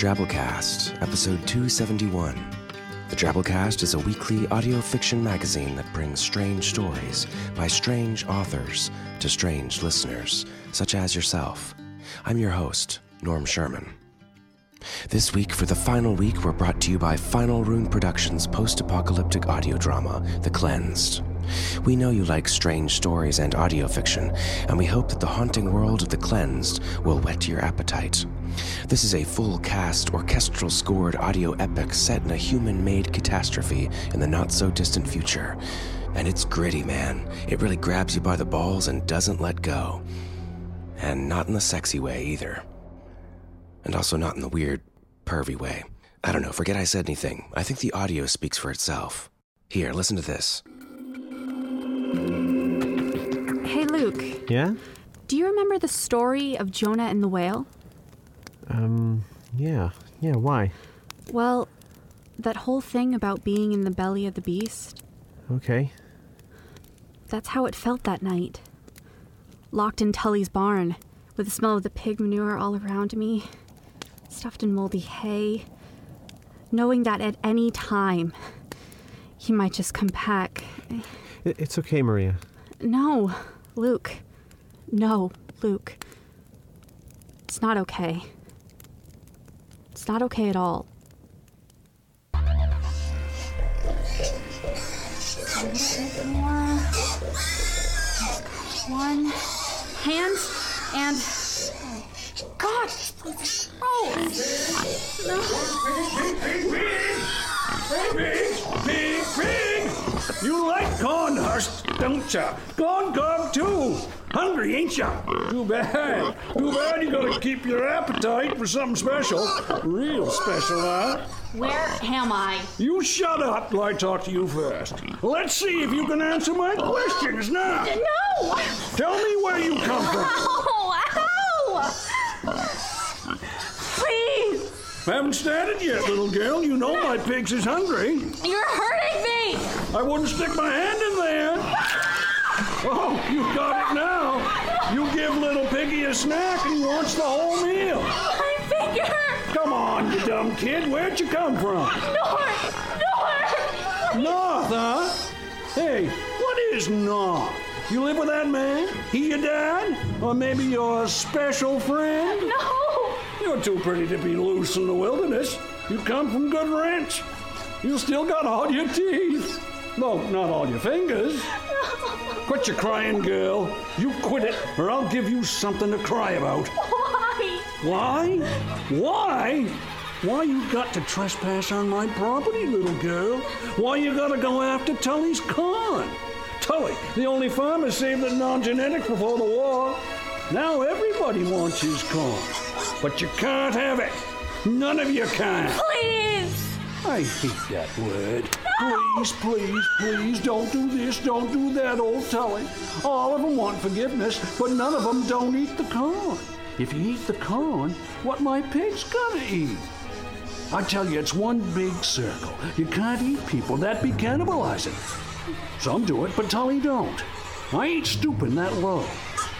Drabblecast, episode 271. The Drabblecast is a weekly audio fiction magazine that brings strange stories by strange authors to strange listeners, such as yourself. I'm your host, Norm Sherman. This week, for the final week, we're brought to you by Final Rune Productions' post apocalyptic audio drama, The Cleansed. We know you like strange stories and audio fiction, and we hope that the haunting world of The Cleansed will whet your appetite. This is a full cast, orchestral scored audio epic set in a human made catastrophe in the not so distant future. And it's gritty, man. It really grabs you by the balls and doesn't let go. And not in the sexy way either. And also not in the weird, pervy way. I don't know, forget I said anything. I think the audio speaks for itself. Here, listen to this. Yeah? do you remember the story of Jonah and the whale? Um, yeah. Yeah, why? Well, that whole thing about being in the belly of the beast, Okay. that's how it felt that night. Locked in Tully's barn, with the smell of the pig manure all around me, stuffed in moldy hay, knowing that at any time he might just come back. It's okay, Maria. No, Luke. No, Luke. It's not okay. It's not okay at all. One hand and. God! Oh! Pig, pig, pig! You like corn husks, don't ya? Corn cob too. Hungry, ain't ya? Too bad. Too bad you gotta keep your appetite for something special. Real special, huh? Where am I? You shut up till I talk to you first. Let's see if you can answer my questions now. No! Tell me where you come from. Please! Haven't started yet, little girl. You know my pigs is hungry. You're hurting me! I wouldn't stick my hand in there. Oh, you got it now. You give little piggy a snack and he wants the whole meal. My finger! Come on, you dumb kid. Where'd you come from? North! North! North, huh? Hey, what is North? You live with that man? He your dad? Or maybe your special friend? No! You're too pretty to be loose in the wilderness. You come from good ranch. You still got all your teeth. No, not all your fingers. Quit your crying, girl. You quit it, or I'll give you something to cry about. Why? Why? Why? Why you got to trespass on my property, little girl? Why you gotta go after Tully's corn? Tully, the only farmer saved the non-genetic before the war. Now everybody wants his corn. But you can't have it. None of you can. Please! I hate that word. No. Please, please, please, don't do this, don't do that, old Tully. All of them want forgiveness, but none of them don't eat the corn. If you eat the corn, what my pig's gonna eat? I tell you, it's one big circle. You can't eat people. That'd be cannibalizing. Some do it, but Tully don't. I ain't stooping that low.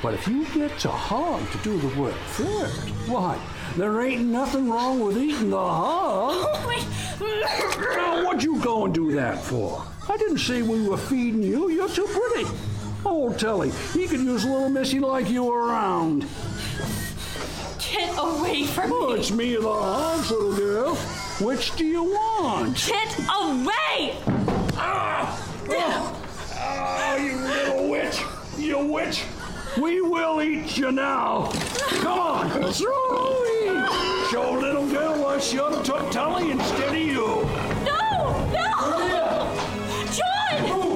But if you get to hog to do the work first, why, there ain't nothing wrong with eating the hog. Now, what'd you go and do that for? I didn't say we were feeding you. You're too pretty. Old Telly, he could use a little missy like you around. Get away from Oh, me! it's me the hogs, little girl. Which do you want? Get away! Ah! Oh, you little witch! You witch! We will eat you now! Come on! Through! Show little girl why she ought to took Tully instead of you! No! No! John!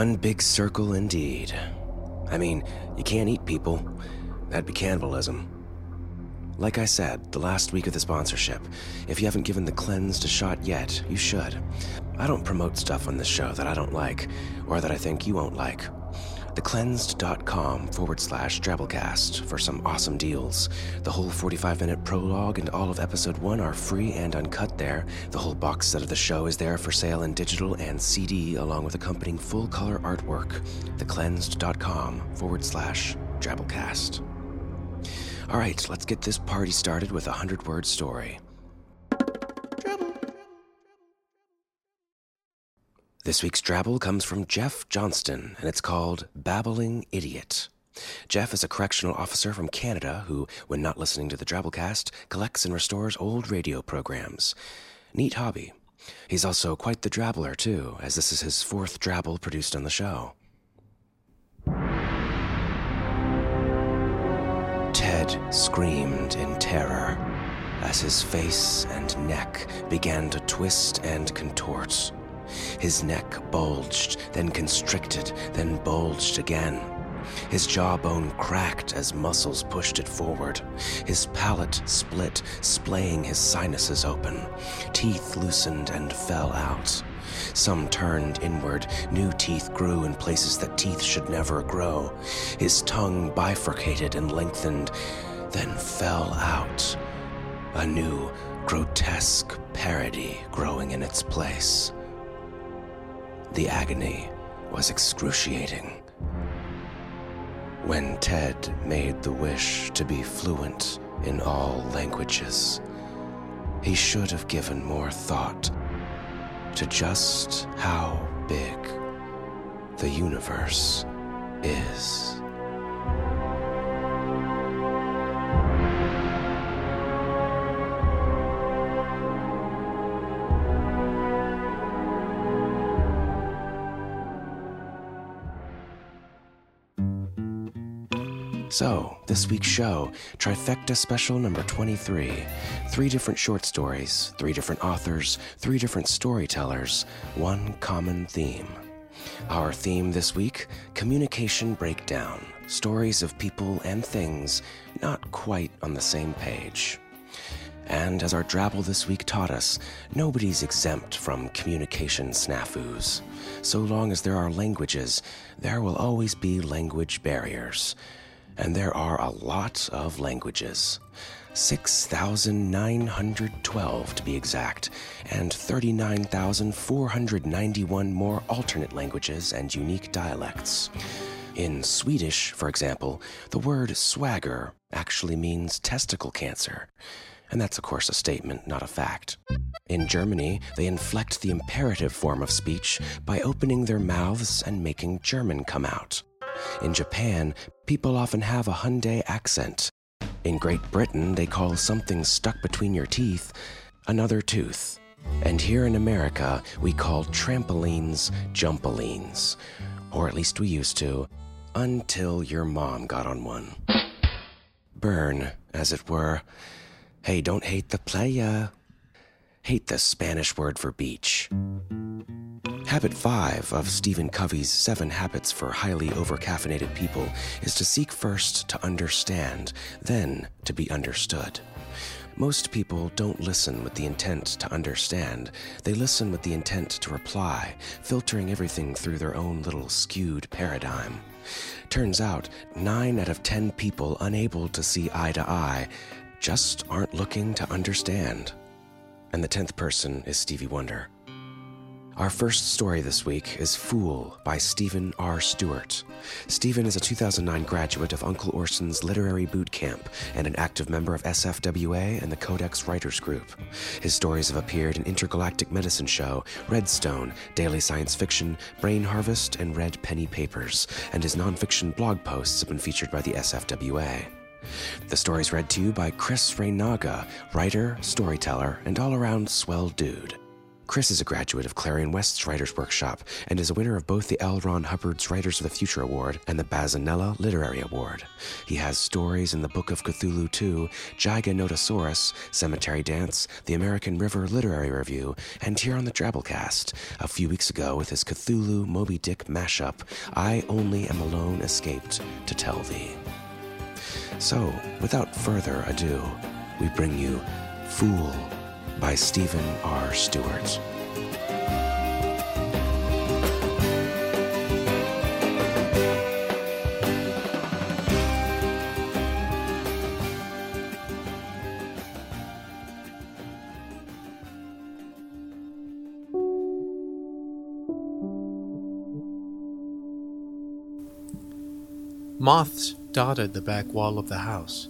One big circle indeed. I mean, you can't eat people. That'd be cannibalism. Like I said, the last week of the sponsorship. If you haven't given The Cleansed a shot yet, you should. I don't promote stuff on this show that I don't like, or that I think you won't like. TheCleansed.com forward slash Drabblecast for some awesome deals. The whole 45 minute prologue and all of episode 1 are free and uncut there. The whole box set of the show is there for sale in digital and CD, along with accompanying full color artwork. TheCleansed.com forward slash Drabblecast. All right, let's get this party started with a 100 word story. This week's Drabble comes from Jeff Johnston, and it's called Babbling Idiot. Jeff is a correctional officer from Canada who, when not listening to the Drabblecast, collects and restores old radio programs. Neat hobby. He's also quite the drabbler, too, as this is his fourth drabble produced on the show. Ted screamed in terror as his face and neck began to twist and contort. His neck bulged, then constricted, then bulged again. His jawbone cracked as muscles pushed it forward. His palate split, splaying his sinuses open. Teeth loosened and fell out. Some turned inward. New teeth grew in places that teeth should never grow. His tongue bifurcated and lengthened, then fell out. A new, grotesque parody growing in its place. The agony was excruciating. When Ted made the wish to be fluent in all languages, he should have given more thought to just how big the universe is. So, this week's show, Trifecta Special number 23. Three different short stories, three different authors, three different storytellers, one common theme. Our theme this week communication breakdown. Stories of people and things not quite on the same page. And as our drabble this week taught us, nobody's exempt from communication snafus. So long as there are languages, there will always be language barriers. And there are a lot of languages. 6,912 to be exact, and 39,491 more alternate languages and unique dialects. In Swedish, for example, the word swagger actually means testicle cancer. And that's, of course, a statement, not a fact. In Germany, they inflect the imperative form of speech by opening their mouths and making German come out. In Japan, people often have a Hyundai accent. In Great Britain, they call something stuck between your teeth another tooth. And here in America, we call trampolines jumpolines. Or at least we used to, until your mom got on one. Burn, as it were. Hey, don't hate the playa. Hate the Spanish word for beach. Habit 5 of Stephen Covey's Seven Habits for Highly Overcaffeinated People is to seek first to understand, then to be understood. Most people don't listen with the intent to understand. They listen with the intent to reply, filtering everything through their own little skewed paradigm. Turns out, 9 out of 10 people unable to see eye to eye just aren't looking to understand. And the 10th person is Stevie Wonder. Our first story this week is Fool by Stephen R. Stewart. Stephen is a 2009 graduate of Uncle Orson's Literary Boot Camp and an active member of SFWA and the Codex Writers Group. His stories have appeared in Intergalactic Medicine Show, Redstone, Daily Science Fiction, Brain Harvest, and Red Penny Papers, and his nonfiction blog posts have been featured by the SFWA. The story is read to you by Chris Reynaga, writer, storyteller, and all around swell dude. Chris is a graduate of Clarion West's Writers Workshop and is a winner of both the L. Ron Hubbard's Writers of the Future Award and the Bazzanella Literary Award. He has stories in the Book of Cthulhu 2, Giganotosaurus, Cemetery Dance, the American River Literary Review, and here on the Drabblecast, a few weeks ago with his Cthulhu Moby Dick mashup, I Only Am Alone Escaped to Tell Thee. So, without further ado, we bring you Fool by Stephen R. Stewart. Moths dotted the back wall of the house,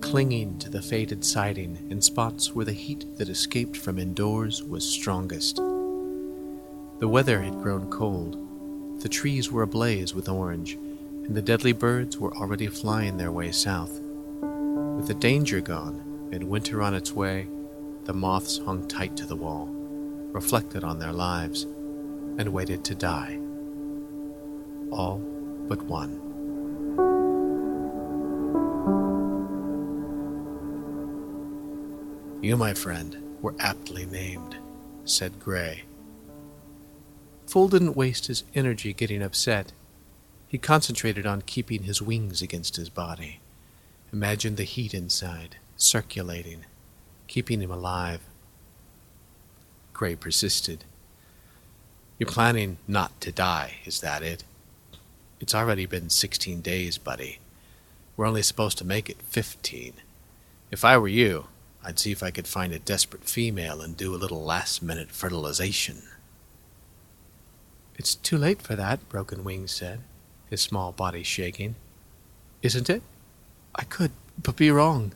clinging to the faded siding in spots where the heat that escaped from indoors was strongest. The weather had grown cold, the trees were ablaze with orange, and the deadly birds were already flying their way south. With the danger gone and winter on its way, the moths hung tight to the wall, reflected on their lives, and waited to die. All but one. You, my friend, were aptly named, said Gray. Fool didn't waste his energy getting upset. He concentrated on keeping his wings against his body. Imagined the heat inside, circulating, keeping him alive. Gray persisted. You're planning not to die, is that it? It's already been 16 days, buddy. We're only supposed to make it 15. If I were you, I'd see if I could find a desperate female and do a little last minute fertilization. It's too late for that, Broken Wing said, his small body shaking. Isn't it? I could but be wrong.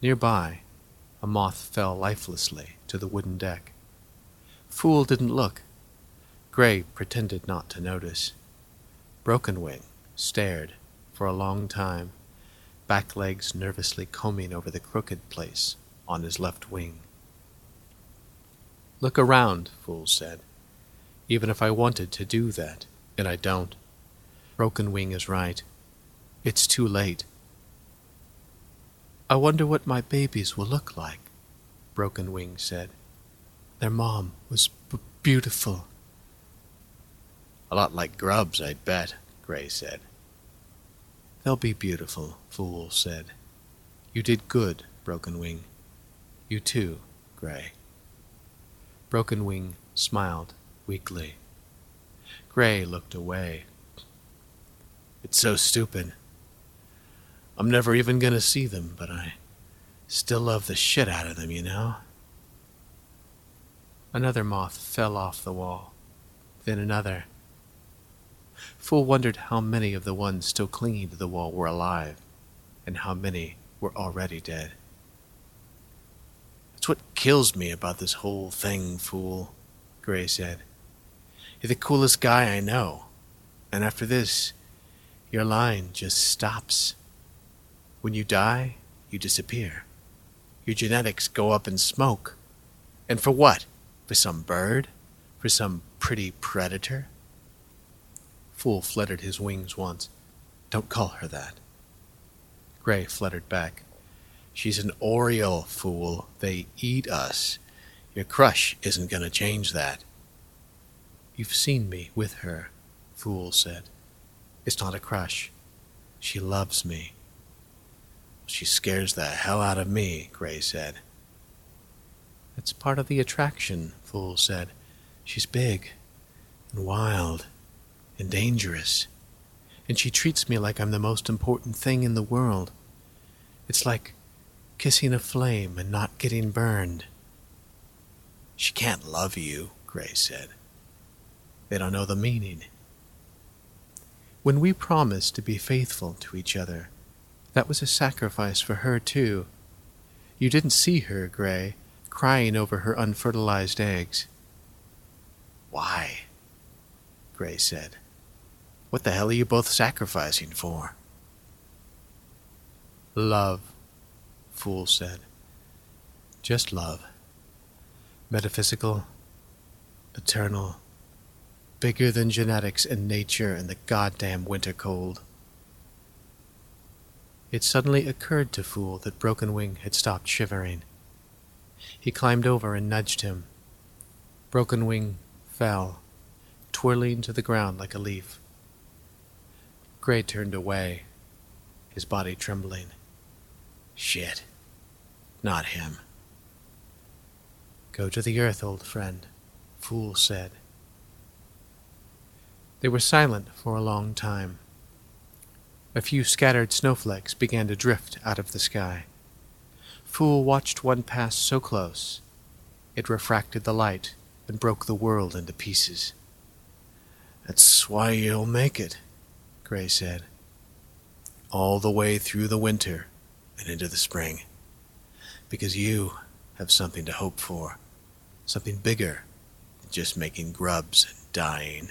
Nearby, a moth fell lifelessly to the wooden deck. Fool didn't look. Gray pretended not to notice. Broken Wing stared for a long time back legs nervously combing over the crooked place on his left wing. Look around, Fool said. Even if I wanted to do that, and I don't. Broken Wing is right. It's too late. I wonder what my babies will look like, Broken Wing said. Their mom was b- beautiful. A lot like grubs, I'd bet, Gray said. They'll be beautiful, Fool said. You did good, Broken Wing. You too, Gray. Broken Wing smiled weakly. Gray looked away. It's so stupid. I'm never even going to see them, but I still love the shit out of them, you know? Another moth fell off the wall, then another. Fool wondered how many of the ones still clinging to the wall were alive, and how many were already dead. That's what kills me about this whole thing, Fool, Gray said. You're the coolest guy I know, and after this, your line just stops. When you die, you disappear. Your genetics go up in smoke. And for what? For some bird? For some pretty predator? Fool fluttered his wings once. Don't call her that. Gray fluttered back. She's an oriole, fool. They eat us. Your crush isn't going to change that. You've seen me with her, Fool said. It's not a crush. She loves me. She scares the hell out of me, Gray said. It's part of the attraction, Fool said. She's big and wild and dangerous, and she treats me like I'm the most important thing in the world. It's like kissing a flame and not getting burned. She can't love you, Gray said. They don't know the meaning. When we promised to be faithful to each other, that was a sacrifice for her, too. You didn't see her, Gray, crying over her unfertilized eggs. Why? Gray said. What the hell are you both sacrificing for? Love, Fool said. Just love. Metaphysical, eternal, bigger than genetics and nature and the goddamn winter cold. It suddenly occurred to Fool that Broken Wing had stopped shivering. He climbed over and nudged him. Broken Wing fell, twirling to the ground like a leaf. Gray turned away, his body trembling. Shit. Not him. Go to the earth, old friend, Fool said. They were silent for a long time. A few scattered snowflakes began to drift out of the sky. Fool watched one pass so close, it refracted the light and broke the world into pieces. That's why you'll make it, Gray said. All the way through the winter and into the spring. Because you have something to hope for, something bigger than just making grubs and dying.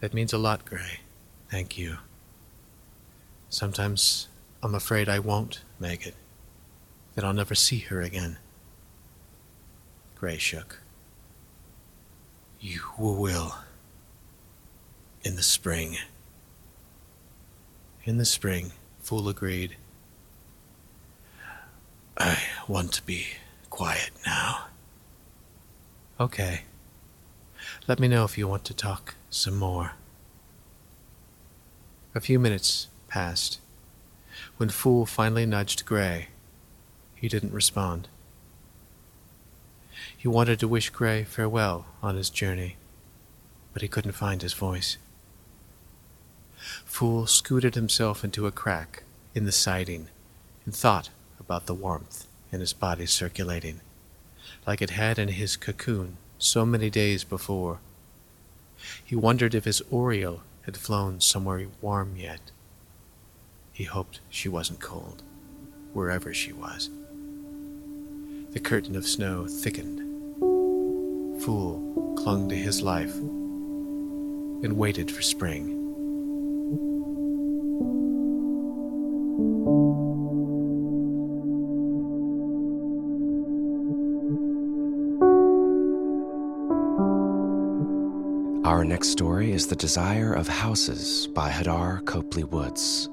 That means a lot, Gray. Thank you. Sometimes I'm afraid I won't make it, that I'll never see her again. Gray shook. You will. In the spring. In the spring, Fool agreed. I want to be quiet now. Okay. Let me know if you want to talk some more. A few minutes passed. When Fool finally nudged Gray, he didn't respond. He wanted to wish Gray farewell on his journey, but he couldn't find his voice. Fool scooted himself into a crack in the siding and thought about the warmth in his body circulating, like it had in his cocoon so many days before. He wondered if his Oriole had flown somewhere warm yet. He hoped she wasn't cold, wherever she was. The curtain of snow thickened. Fool clung to his life and waited for spring. Next story is The Desire of Houses by Haddayr Copley Woods.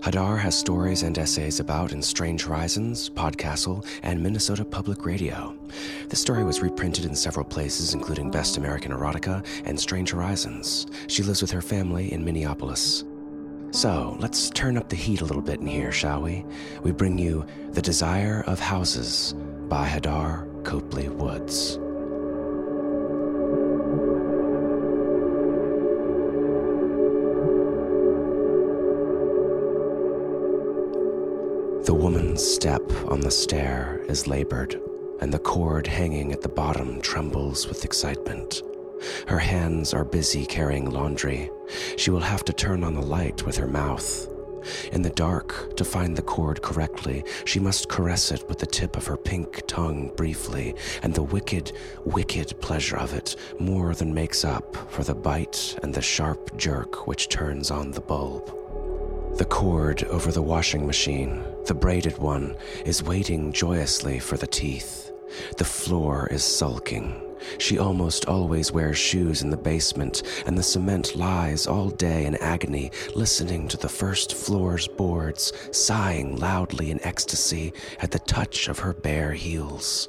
Haddayr has stories and essays about in Strange Horizons, Podcastle, and Minnesota Public Radio. This story was reprinted in several places, including Best American Erotica and Strange Horizons. She lives with her family in Minneapolis. So, let's turn up the heat a little bit in here, shall we? We bring you The Desire of Houses by Haddayr Copley Woods. The woman's step on the stair is labored, and the cord hanging at the bottom trembles with excitement. Her hands are busy carrying laundry. She will have to turn on the light with her mouth. In the dark, to find the cord correctly, she must caress it with the tip of her pink tongue briefly, and the wicked, wicked pleasure of it more than makes up for the bite and the sharp jerk which turns on the bulb. The cord over the washing machine, the braided one, is waiting joyously for the teeth. The floor is sulking. She almost always wears shoes in the basement, and the cement lies all day in agony, listening to the first floor's boards, sighing loudly in ecstasy at the touch of her bare heels.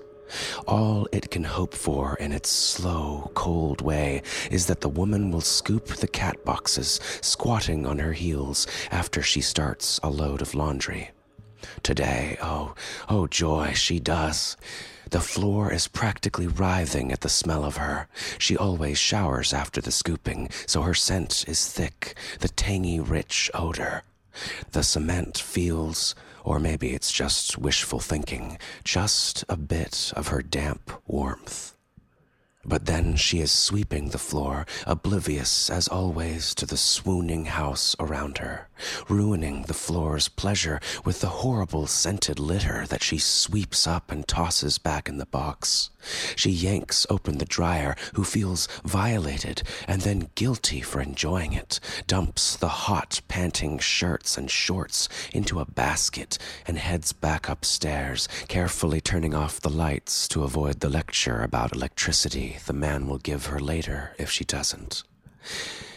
All it can hope for in its slow, cold way is that the woman will scoop the cat boxes, squatting on her heels, after she starts a load of laundry. Today, oh, oh joy, she does. The floor is practically writhing at the smell of her. She always showers after the scooping, so her scent is thick, the tangy, rich odor. The cement feels, or maybe it's just wishful thinking, just a bit of her damp warmth. But then she is sweeping the floor, oblivious as always to the swooning house around her, ruining the floor's pleasure with the horrible scented litter that she sweeps up and tosses back in the box. She yanks open the dryer, who feels violated and then guilty for enjoying it, dumps the hot, panting shirts and shorts into a basket, and heads back upstairs, carefully turning off the lights to avoid the lecture about electricity the man will give her later if she doesn't.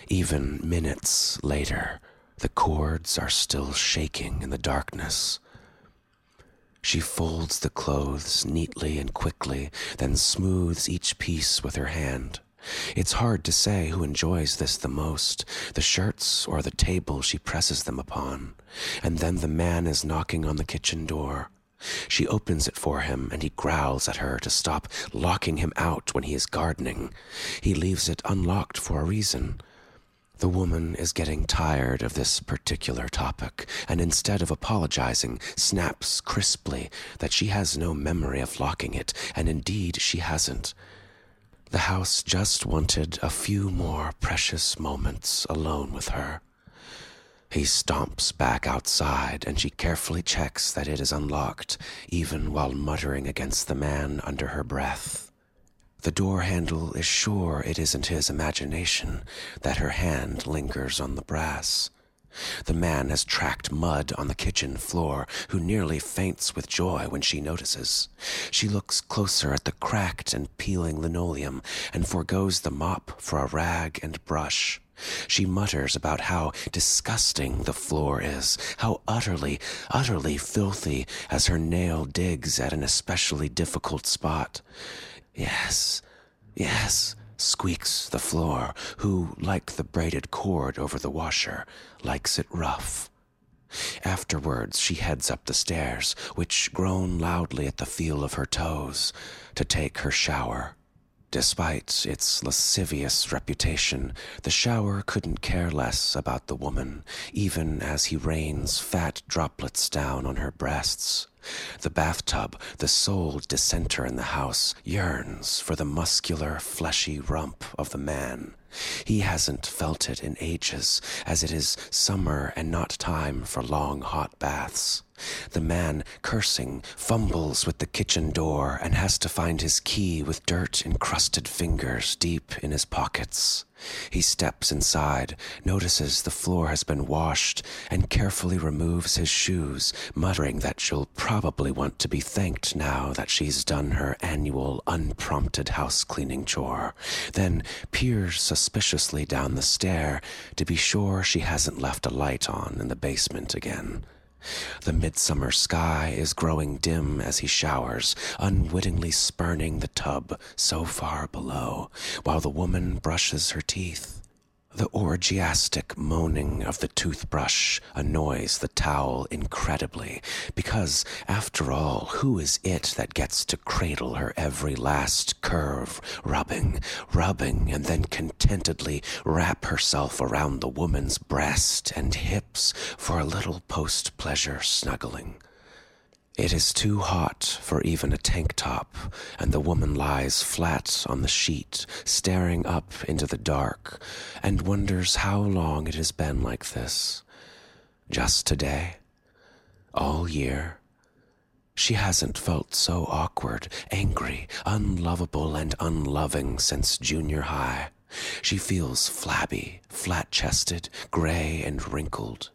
Even minutes later, the cords are still shaking in the darkness. She folds the clothes neatly and quickly, then smooths each piece with her hand. It's hard to say who enjoys this the most the shirts or the table she presses them upon. And then the man is knocking on the kitchen door. She opens it for him, and he growls at her to stop locking him out when he is gardening. He leaves it unlocked for a reason. The woman is getting tired of this particular topic, and instead of apologizing, snaps crisply that she has no memory of locking it, and indeed she hasn't. The house just wanted a few more precious moments alone with her. He stomps back outside, and she carefully checks that it is unlocked, even while muttering against the man under her breath. The door handle is sure it isn't his imagination that her hand lingers on the brass. The man has tracked mud on the kitchen floor, who nearly faints with joy when she notices. She looks closer at the cracked and peeling linoleum and forgoes the mop for a rag and brush. She mutters about how disgusting the floor is, how utterly, utterly filthy as her nail digs at an especially difficult spot. Yes, yes, squeaks the floor, who, like the braided cord over the washer, likes it rough. Afterwards, she heads up the stairs, which groan loudly at the feel of her toes, to take her shower. Despite its lascivious reputation, the shower couldn't care less about the woman, even as he rains fat droplets down on her breasts. The bathtub, the sole dissenter in the house, yearns for the muscular, fleshy rump of the man. He hasn't felt it in ages, as it is summer and not time for long hot baths. The man, cursing, fumbles with the kitchen door and has to find his key with dirt encrusted fingers deep in his pockets. He steps inside, notices the floor has been washed, and carefully removes his shoes, muttering that she'll probably want to be thanked now that she's done her annual unprompted house cleaning chore. Then peers suspiciously down the stair to be sure she hasn't left a light on in the basement again. The midsummer sky is growing dim as he showers, unwittingly spurning the tub so far below, while the woman brushes her teeth. The orgiastic moaning of the toothbrush annoys the towel incredibly, because, after all, who is it that gets to cradle her every last curve, rubbing, rubbing, and then contentedly wrap herself around the woman's breast and hips for a little post pleasure snuggling? It is too hot for even a tank top, and the woman lies flat on the sheet, staring up into the dark, and wonders how long it has been like this. Just today? All year? She hasn't felt so awkward, angry, unlovable, and unloving since junior high. She feels flabby, flat chested, gray, and wrinkled.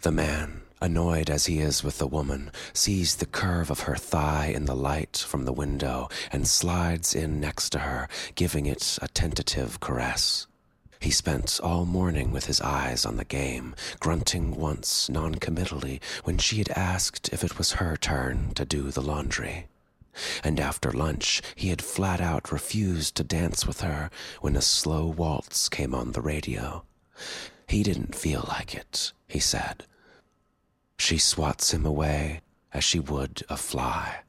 The man, annoyed as he is with the woman, sees the curve of her thigh in the light from the window and slides in next to her, giving it a tentative caress. He spent all morning with his eyes on the game, grunting once noncommittally when she had asked if it was her turn to do the laundry. And after lunch, he had flat out refused to dance with her when a slow waltz came on the radio. He didn't feel like it, he said. She swats him away as she would a fly.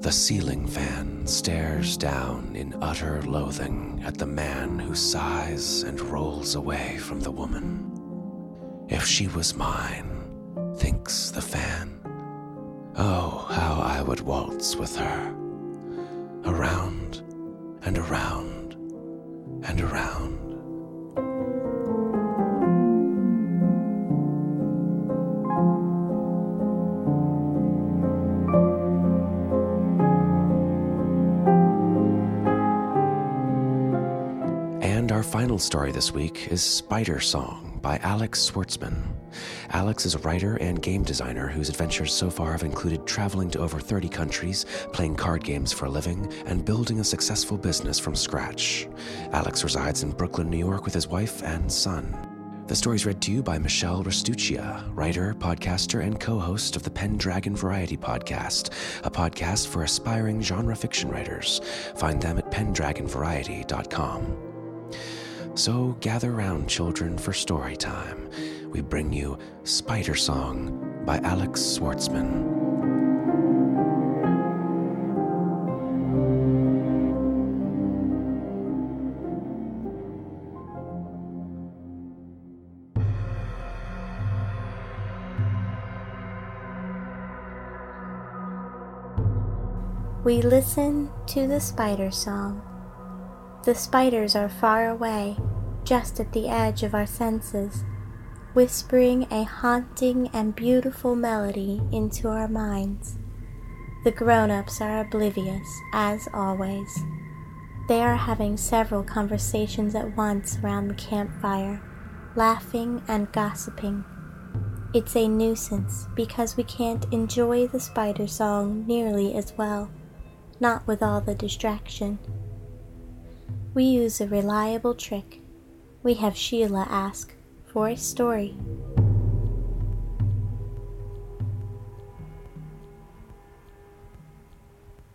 The ceiling fan stares down in utter loathing at the man who sighs and rolls away from the woman. If she was mine, thinks the fan, oh, how I would waltz with her. Around and around and around. Final story this week is Spider Song by Alex Shvartsman. Alex is a writer and game designer whose adventures so far have included traveling to over 30 countries, playing card games for a living, and building a successful business from scratch. Alex resides in Brooklyn, New York with his wife and son. The story's read to you by Michelle Restuccia, writer, podcaster, and co host of the Pendragon Variety Podcast, a podcast for aspiring genre fiction writers. Find them at pendragonvariety.com. So gather round, children, for story time. We bring you Spider Song by Alex Shvartsman. We listen to the spider song. The spiders are far away, just at the edge of our senses, whispering a haunting and beautiful melody into our minds. The grown ups are oblivious, as always. They are having several conversations at once around the campfire, laughing and gossiping. It's a nuisance because we can't enjoy the spider song nearly as well not with all the distraction. We use a reliable trick. We have Sheila ask for a story.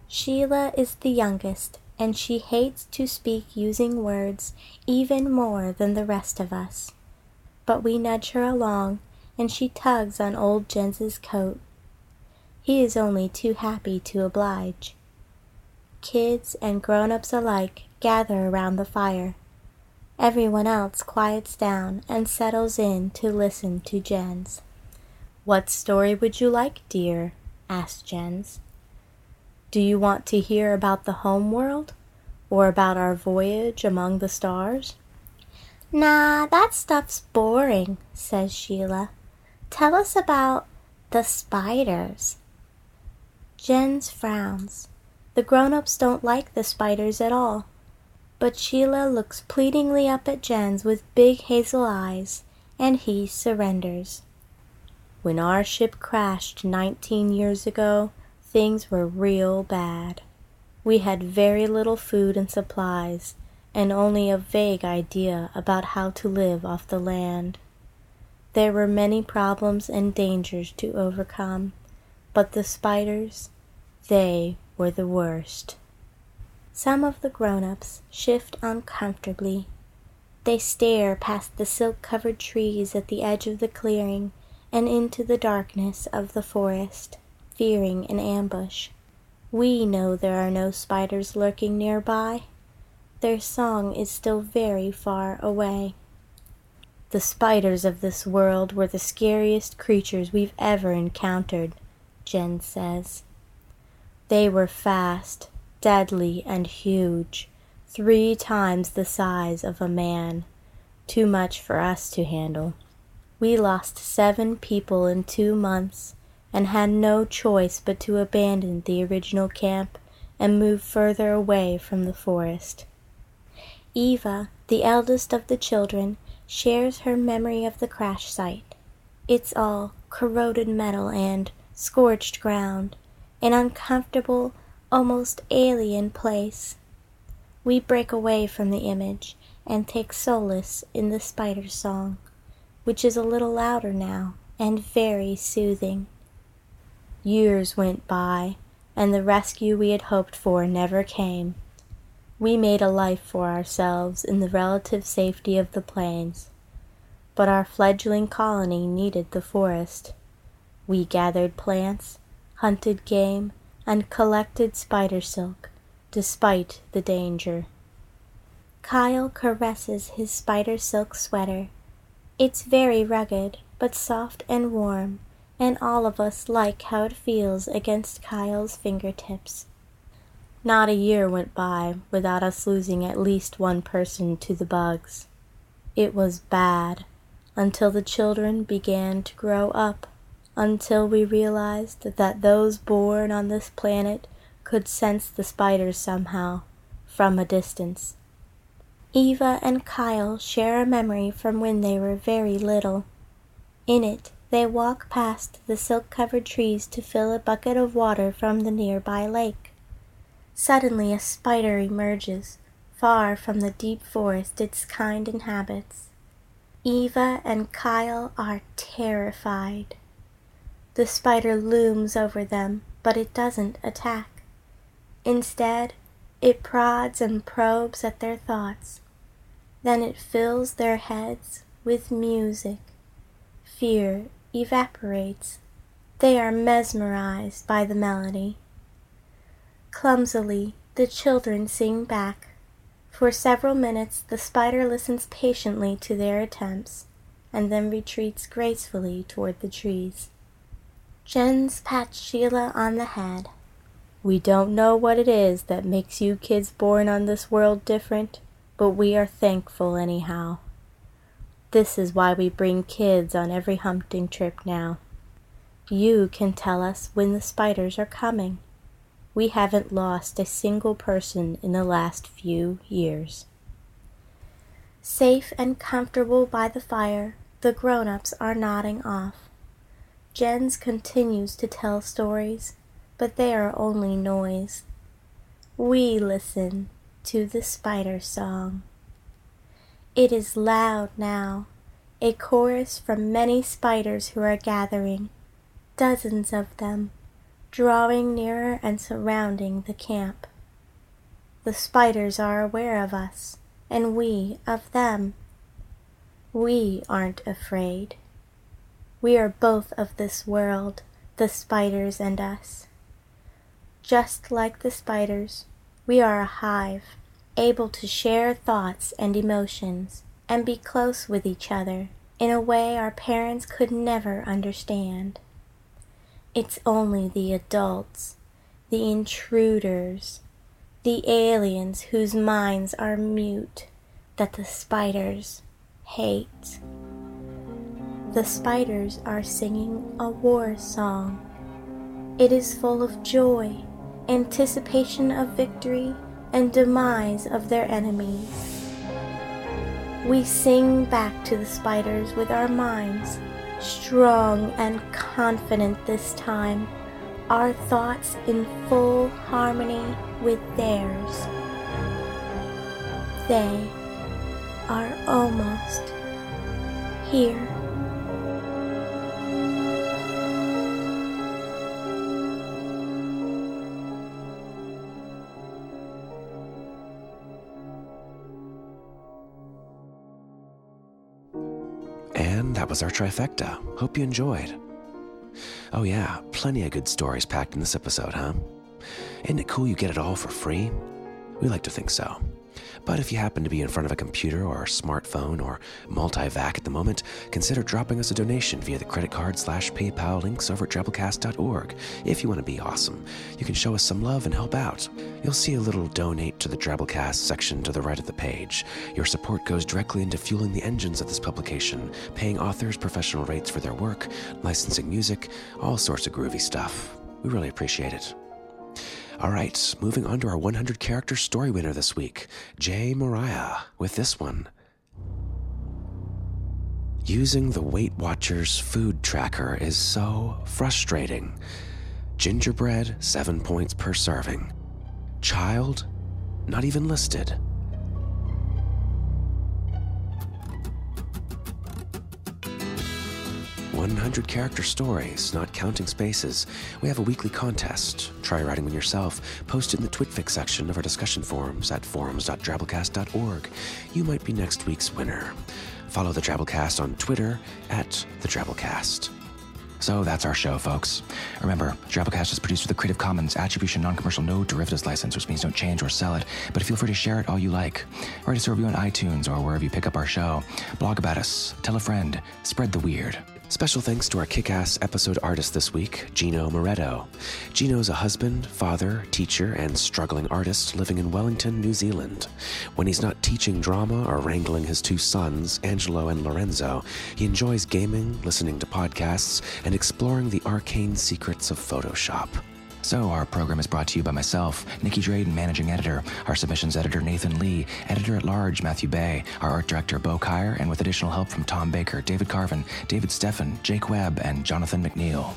Sheila is the youngest, and she hates to speak using words even more than the rest of us. But we nudge her along, and she tugs on old Jens's coat. He is only too happy to oblige kids and grown ups alike gather around the fire. Everyone else quiets down and settles in to listen to Jens. What story would you like, dear? asked Jens. Do you want to hear about the home world? Or about our voyage among the stars? Nah, that stuff's boring, says Sheila. Tell us about the spiders. Jens frowns. The grown ups don't like the spiders at all. But Sheila looks pleadingly up at Jens with big hazel eyes, and he surrenders. When our ship crashed nineteen years ago, things were real bad. We had very little food and supplies, and only a vague idea about how to live off the land. There were many problems and dangers to overcome, but the spiders, they were the worst. Some of the grown ups shift uncomfortably. They stare past the silk covered trees at the edge of the clearing and into the darkness of the forest, fearing an ambush. We know there are no spiders lurking nearby. Their song is still very far away. The spiders of this world were the scariest creatures we've ever encountered, Jens says. They were fast, deadly, and huge, three times the size of a man, too much for us to handle. We lost seven people in two months and had no choice but to abandon the original camp and move further away from the forest. Eva, the eldest of the children, shares her memory of the crash site. It's all corroded metal and scorched ground an uncomfortable, almost alien place. We break away from the image and take solace in the spider song, which is a little louder now and very soothing. Years went by, and the rescue we had hoped for never came. We made a life for ourselves in the relative safety of the plains, but our fledgling colony needed the forest. We gathered plants hunted game, and collected spider silk, despite the danger. Kyle caresses his spider silk sweater. It's very rugged, but soft and warm, and all of us like how it feels against Kyle's fingertips. Not a year went by without us losing at least one person to the bugs. It was bad until the children began to grow up until we realized that those born on this planet could sense the spiders somehow, from a distance. Eva and Kyle share a memory from when they were very little. In it, they walk past the silk covered trees to fill a bucket of water from the nearby lake. Suddenly, a spider emerges, far from the deep forest its kind inhabits. Eva and Kyle are terrified. The spider looms over them, but it doesn't attack. Instead, it prods and probes at their thoughts. Then it fills their heads with music. Fear evaporates. They are mesmerized by the melody. Clumsily, the children sing back. For several minutes, the spider listens patiently to their attempts and then retreats gracefully toward the trees. Jens pats Sheila on the head. We don't know what it is that makes you kids born on this world different, but we are thankful anyhow. This is why we bring kids on every hunting trip now. You can tell us when the spiders are coming. We haven't lost a single person in the last few years. Safe and comfortable by the fire, the grown ups are nodding off. Jens continues to tell stories but they are only noise. We listen to the spider song. It is loud now, a chorus from many spiders who are gathering, dozens of them, drawing nearer and surrounding the camp. The spiders are aware of us, and we of them. We aren't afraid. We are both of this world, the spiders and us. Just like the spiders, we are a hive, able to share thoughts and emotions and be close with each other in a way our parents could never understand. It's only the adults, the intruders, the aliens whose minds are mute that the spiders hate. The spiders are singing a war song. It is full of joy anticipation of victory and demise of their enemies. We sing back to the spiders with our minds, strong and confident this time, our thoughts in full harmony with theirs. They are almost here. Was our trifecta. Hope you enjoyed. Oh, yeah, plenty of good stories packed in this episode, huh? Isn't it cool you get it all for free? We like to think so. But if you happen to be in front of a computer or a smartphone or multi-vac at the moment, consider dropping us a donation via the credit card slash PayPal links over at drabblecast.org. If you want to be awesome, you can show us some love and help out. You'll see a little donate to the Drabblecast section to the right of the page. Your support goes directly into fueling the engines of this publication, paying authors professional rates for their work, licensing music, all sorts of groovy stuff. We really appreciate it. All right, moving on to our 100 character story winner this week, Jay Mariah, with this one. Using the Weight Watchers food tracker is so frustrating. Gingerbread, 7 points per serving. Child, not even listed. 100 character stories, not counting spaces. We have a weekly contest. Try writing one yourself. Post it in the Twitfics section of our discussion forums at forums.drabblecast.org. You might be next week's winner. Follow the Drabblecast on Twitter at the Drabblecast. So that's our show, folks. Remember, Drabblecast is produced with a Creative Commons Attribution Non-Commercial No Derivatives license, which means don't change or sell it, but feel free to share it all you like. Write us a review on iTunes or wherever you pick up our show. Blog about us. Tell a friend. Spread the weird. Special thanks to our kick ass episode artist this week, Gino Moretto. Gino's a husband, father, teacher, and struggling artist living in Wellington, New Zealand. When he's not teaching drama or wrangling his two sons, Angelo and Lorenzo, he enjoys gaming, listening to podcasts, and exploring the arcane secrets of Photoshop. So, our program is brought to you by myself, Nicky Drayden, managing editor, our submissions editor, Nathan Lee, editor at large, Matthew Bey, our art director, Bo Kaier, and with additional help from Tom Baker, David Carvin, David Steffen, Jake Webb, and Jonathan McNeil.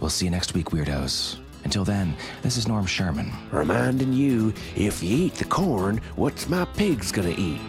We'll see you next week, weirdos. Until then, this is Norm Sherman. Reminding you, if you eat the corn, what's my pigs gonna eat?